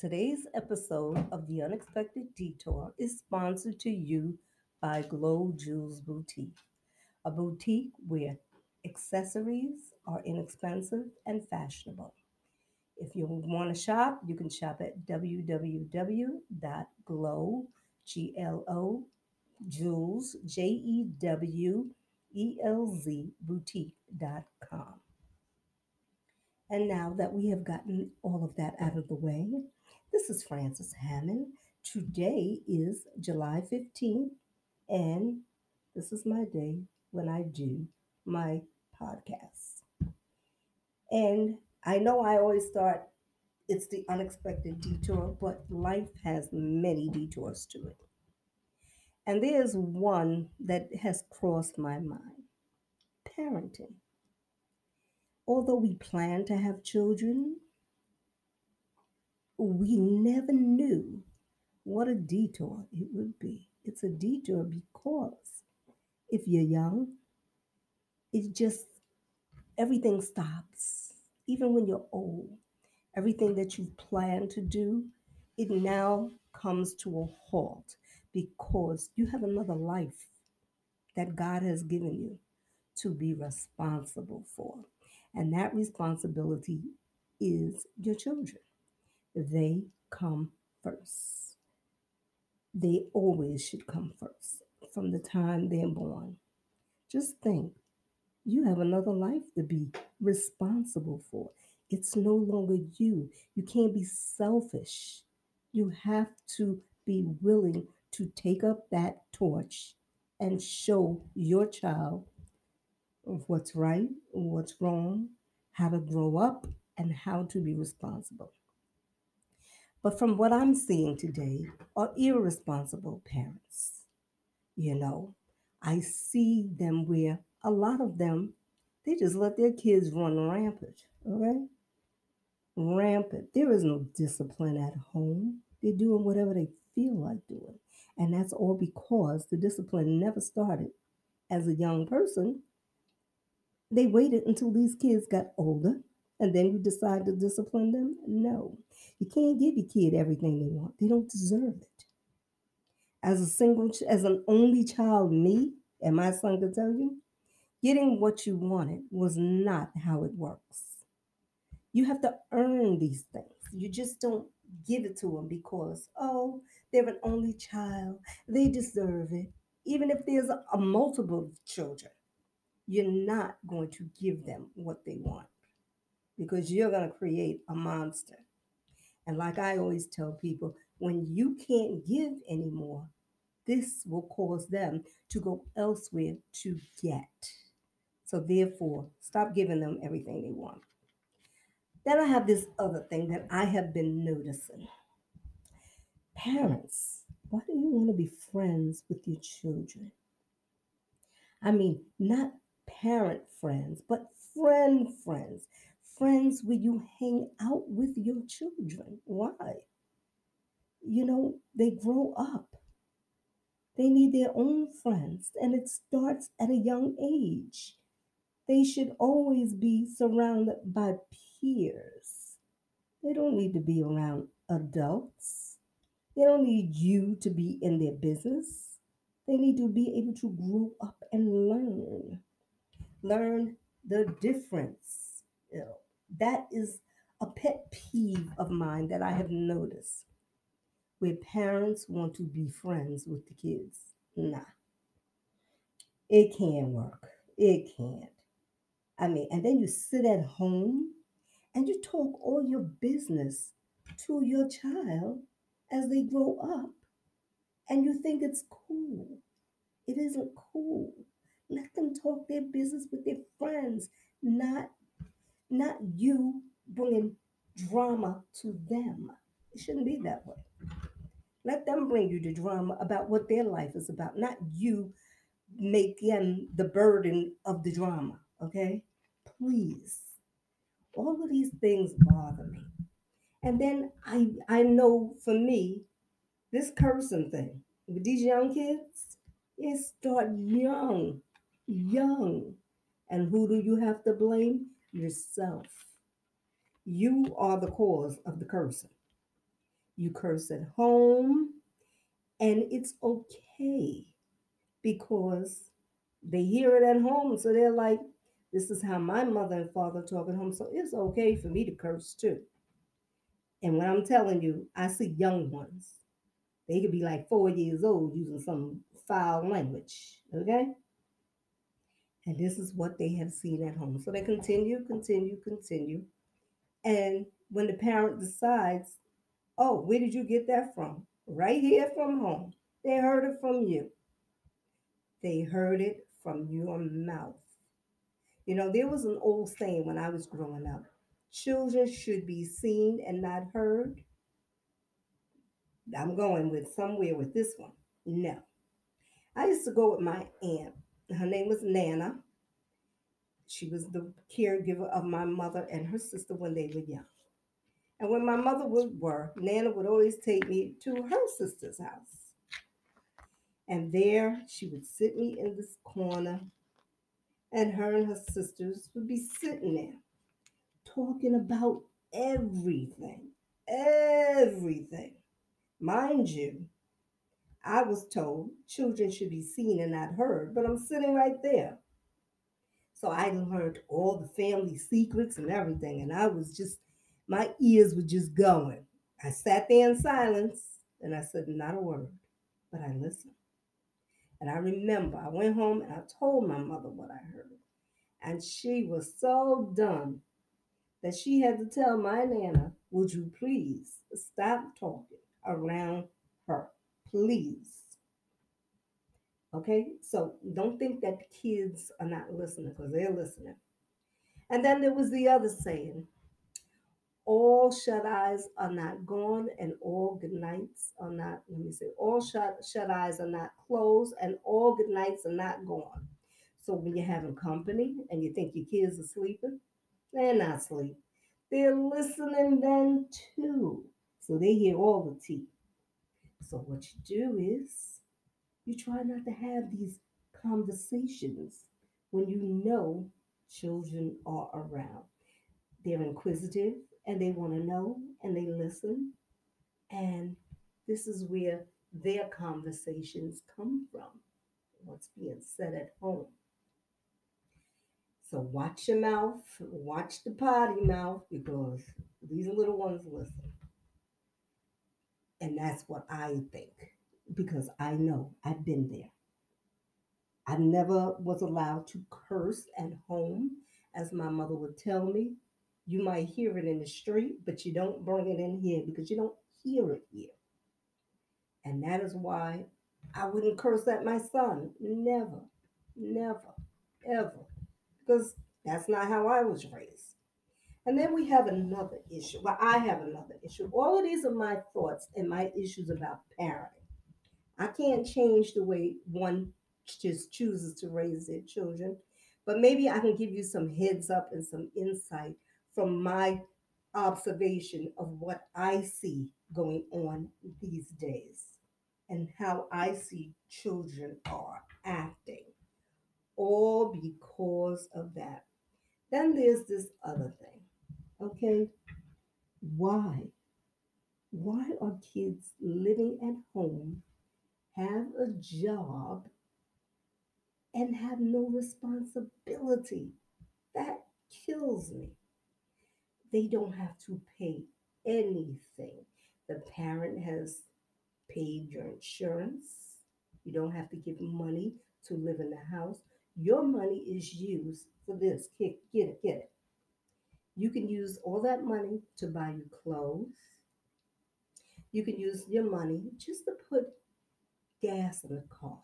Today's episode of The Unexpected Detour is sponsored to you by Glo Jewelz Boutique, a boutique where accessories are inexpensive and fashionable. If you want to shop, you can shop at www.glo, G-L-O, Jewelz, J-E-W-E-L-Z, boutique.com. And now that we have gotten all of that out of the way, this is Frances Hammond. Today is July 15th, and this is my day when I do my podcast. And I know I always start, it's the unexpected detour, but life has many detours to it. And there's one that has crossed my mind parenting. Although we plan to have children, we never knew what a detour it would be. It's a detour because if you're young, it just everything stops. Even when you're old, everything that you've planned to do, it now comes to a halt because you have another life that God has given you to be responsible for. And that responsibility is your children. They come first. They always should come first from the time they're born. Just think you have another life to be responsible for. It's no longer you. You can't be selfish. You have to be willing to take up that torch and show your child what's right, what's wrong, how to grow up, and how to be responsible. But from what I'm seeing today are irresponsible parents. You know, I see them where a lot of them, they just let their kids run rampant, okay? Rampant. There is no discipline at home. They're doing whatever they feel like doing. And that's all because the discipline never started as a young person. They waited until these kids got older and then you decide to discipline them? No. You can't give your kid everything they want. They don't deserve it. As a single, as an only child, me and my son could tell you, getting what you wanted was not how it works. You have to earn these things. You just don't give it to them because, oh, they're an only child. They deserve it. Even if there's a, multiple children, you're not going to give them what they want because you're going to create a monster. And like I always tell people, when you can't give anymore, this will cause them to go elsewhere to get. So therefore, stop giving them everything they want. Then I have this other thing that I have been noticing. Parents, why do you want to be friends with your children? I mean, not parent friends, but friend friends friends where you hang out with your children. Why? You know, they grow up. They need their own friends, and it starts at a young age. They should always be surrounded by peers. They don't need to be around adults. They don't need you to be in their business. They need to be able to grow up and learn. Learn the difference. That is a pet peeve of mine that I have noticed where parents want to be friends with the kids. Nah, it can't work. It can't. I mean, and then you sit at home and you talk all your business to your child as they grow up and you think it's cool. It isn't cool. Let them talk their business with their friends, not not you bringing drama to them. It shouldn't be that way. Let them bring you the drama about what their life is about, not you making the burden of the drama. Okay? Please. All of these things bother me. And then I I know for me, this cursing thing with these young kids, it start young, young. And who do you have to blame? yourself. you are the cause of the cursing. You curse at home, and it's okay because they hear it at home. So they're like, this is how my mother and father talk at home. So it's okay for me to curse too. And when I'm telling you, I see young ones. They could be like four years old using some foul language. Okay? And this is what they have seen at home. So they continue, continue, continue. And when the parent decides, oh, where did you get that from? Right here from home. They heard it from you. They heard it from your mouth. You know, there was an old saying when I was growing up children should be seen and not heard. I'm going with somewhere with this one. No. I used to go with my aunt. Her name was Nana. She was the caregiver of my mother and her sister when they were young. And when my mother would work, Nana would always take me to her sister's house. And there she would sit me in this corner, and her and her sisters would be sitting there talking about everything. Everything. Mind you, I was told children should be seen and not heard, but I'm sitting right there. So I learned all the family secrets and everything, and I was just, my ears were just going. I sat there in silence and I said not a word, but I listened. And I remember I went home and I told my mother what I heard. And she was so dumb that she had to tell my Nana, Would you please stop talking around? Please. Okay, so don't think that kids are not listening because they're listening. And then there was the other saying all shut eyes are not gone and all good nights are not let me say all shut shut eyes are not closed and all good nights are not gone so when you're having company and you think your kids are sleeping they're not asleep they're listening then too so they hear all the tea so what you do is you try not to have these conversations when you know children are around they're inquisitive and they want to know and they listen. And this is where their conversations come from, what's being said at home. So watch your mouth, watch the potty mouth, because these little ones listen. And that's what I think, because I know I've been there. I never was allowed to curse at home, as my mother would tell me. You might hear it in the street, but you don't bring it in here because you don't hear it here. And that is why I wouldn't curse at my son. Never, never, ever. Because that's not how I was raised. And then we have another issue. Well, I have another issue. All of these are my thoughts and my issues about parenting. I can't change the way one just chooses to raise their children, but maybe I can give you some heads up and some insight from my observation of what I see going on these days and how I see children are acting, all because of that. Then there's this other thing, okay? Why? Why are kids living at home, have a job, and have no responsibility? That kills me they don't have to pay anything. The parent has paid your insurance. You don't have to give money to live in the house. Your money is used for this. Get, get it, get it. You can use all that money to buy you clothes. You can use your money just to put gas in the car.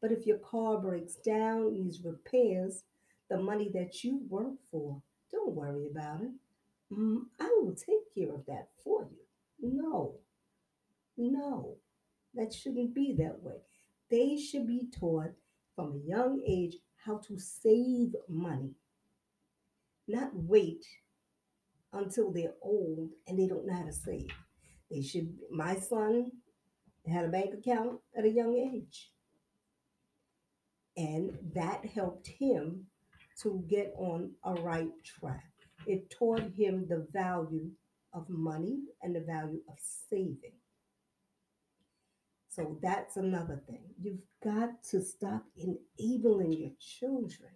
But if your car breaks down, needs repairs, the money that you work for, don't worry about it mm, I will take care of that for you. No, no, that shouldn't be that way. They should be taught from a young age how to save money, not wait until they're old and they don't know how to save. They should, my son had a bank account at a young age. And that helped him to get on a right track. It taught him the value of money and the value of saving. So that's another thing. You've got to stop enabling your children.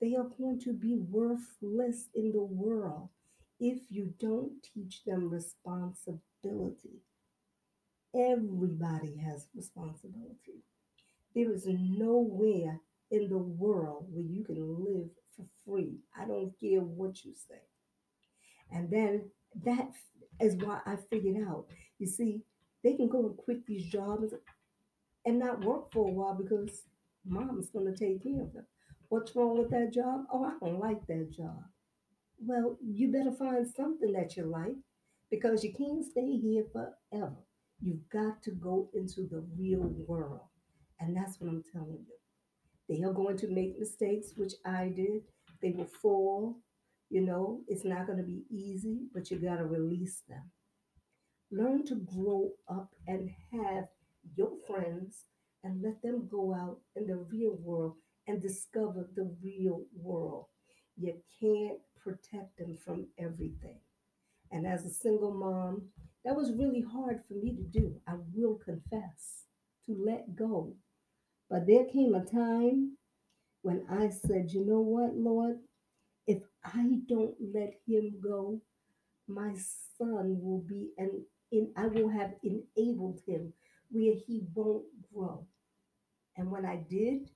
They are going to be worthless in the world if you don't teach them responsibility. Everybody has responsibility. There is nowhere in the world where you can live for free. I don't care what you say. And then that is why I figured out. You see, they can go and quit these jobs and not work for a while because mom's going to take care of them. What's wrong with that job? Oh, I don't like that job. Well, you better find something that you like because you can't stay here forever. You've got to go into the real world. And that's what I'm telling you. They are going to make mistakes, which I did. They will fall. You know, it's not going to be easy, but you got to release them. Learn to grow up and have your friends and let them go out in the real world and discover the real world. You can't protect them from everything. And as a single mom, that was really hard for me to do. I will confess to let go. But there came a time when I said, you know what, Lord? If I don't let him go, my son will be an in I will have enabled him where he won't grow. And when I did,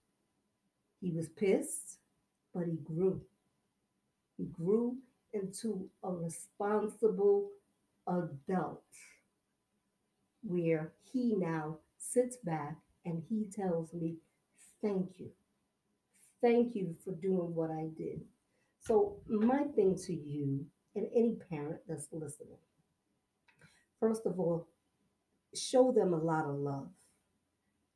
he was pissed, but he grew. He grew into a responsible adult where he now sits back and he tells me, Thank you. Thank you for doing what I did. So, my thing to you and any parent that's listening, first of all, show them a lot of love.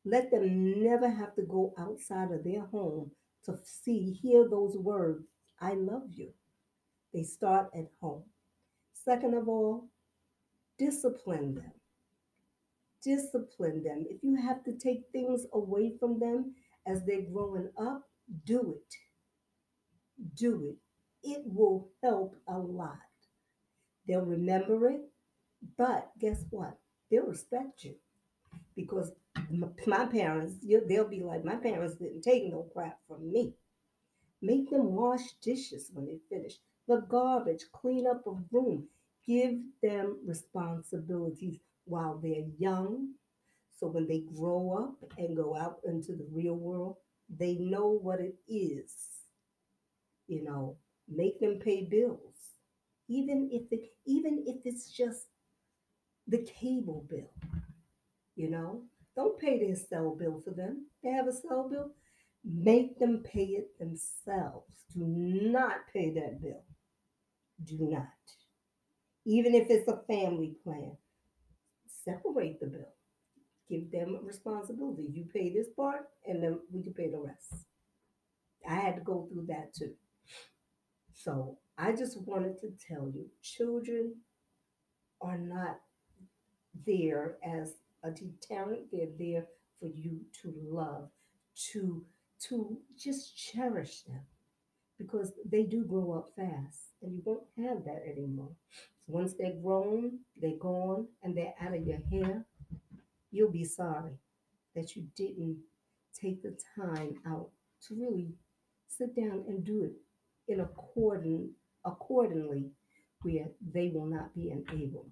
Let them never have to go outside of their home to see, hear those words, I love you. They start at home. Second of all, discipline them. Discipline them. If you have to take things away from them as they're growing up, do it. Do it. It will help a lot. They'll remember it, but guess what? They'll respect you because my parents, they'll be like, my parents didn't take no crap from me. Make them wash dishes when they finish, the garbage, clean up a room. Give them responsibilities while they're young. So when they grow up and go out into the real world, they know what it is. You know, make them pay bills. Even if it even if it's just the cable bill, you know, don't pay their cell bill for them. They have a cell bill, make them pay it themselves. Do not pay that bill. Do not. Even if it's a family plan, separate the bill. Give them responsibility. You pay this part, and then we can pay the rest. I had to go through that too. So I just wanted to tell you children are not there as a deterrent, they're there for you to love, to to just cherish them because they do grow up fast and you won't have that anymore. So once they're grown, they're gone and they're out of your hair, you'll be sorry that you didn't take the time out to really sit down and do it in according accordingly where they will not be enabled.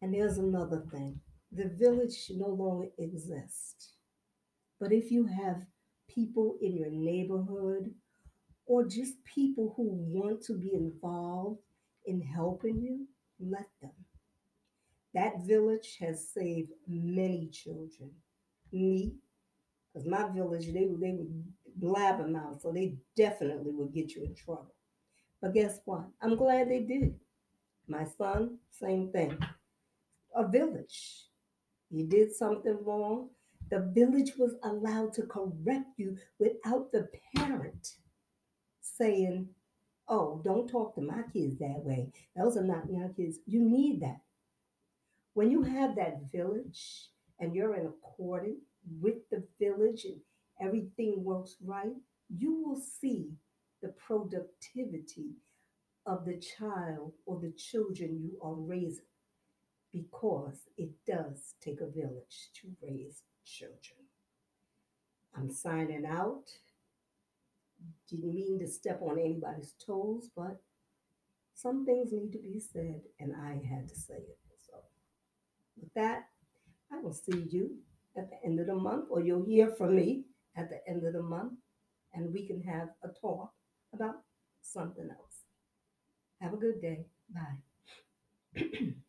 And there's another thing. The village no longer exists. But if you have people in your neighborhood or just people who want to be involved in helping you, let them. That village has saved many children. Me, because my village, they, would they would blabbermouth, so they definitely would get you in trouble. But guess what? I'm glad they did. My son, same thing. A village. You did something wrong. The village was allowed to correct you without the parent saying, Oh, don't talk to my kids that way. Those are not my kids. You need that. When you have that village and you're in accordance with the village and everything works right, you will see the productivity of the child or the children you are raising because it to raise children. I'm signing out. Didn't mean to step on anybody's toes, but some things need to be said, and I had to say it. So, with that, I will see you at the end of the month, or you'll hear from me at the end of the month, and we can have a talk about something else. Have a good day. Bye.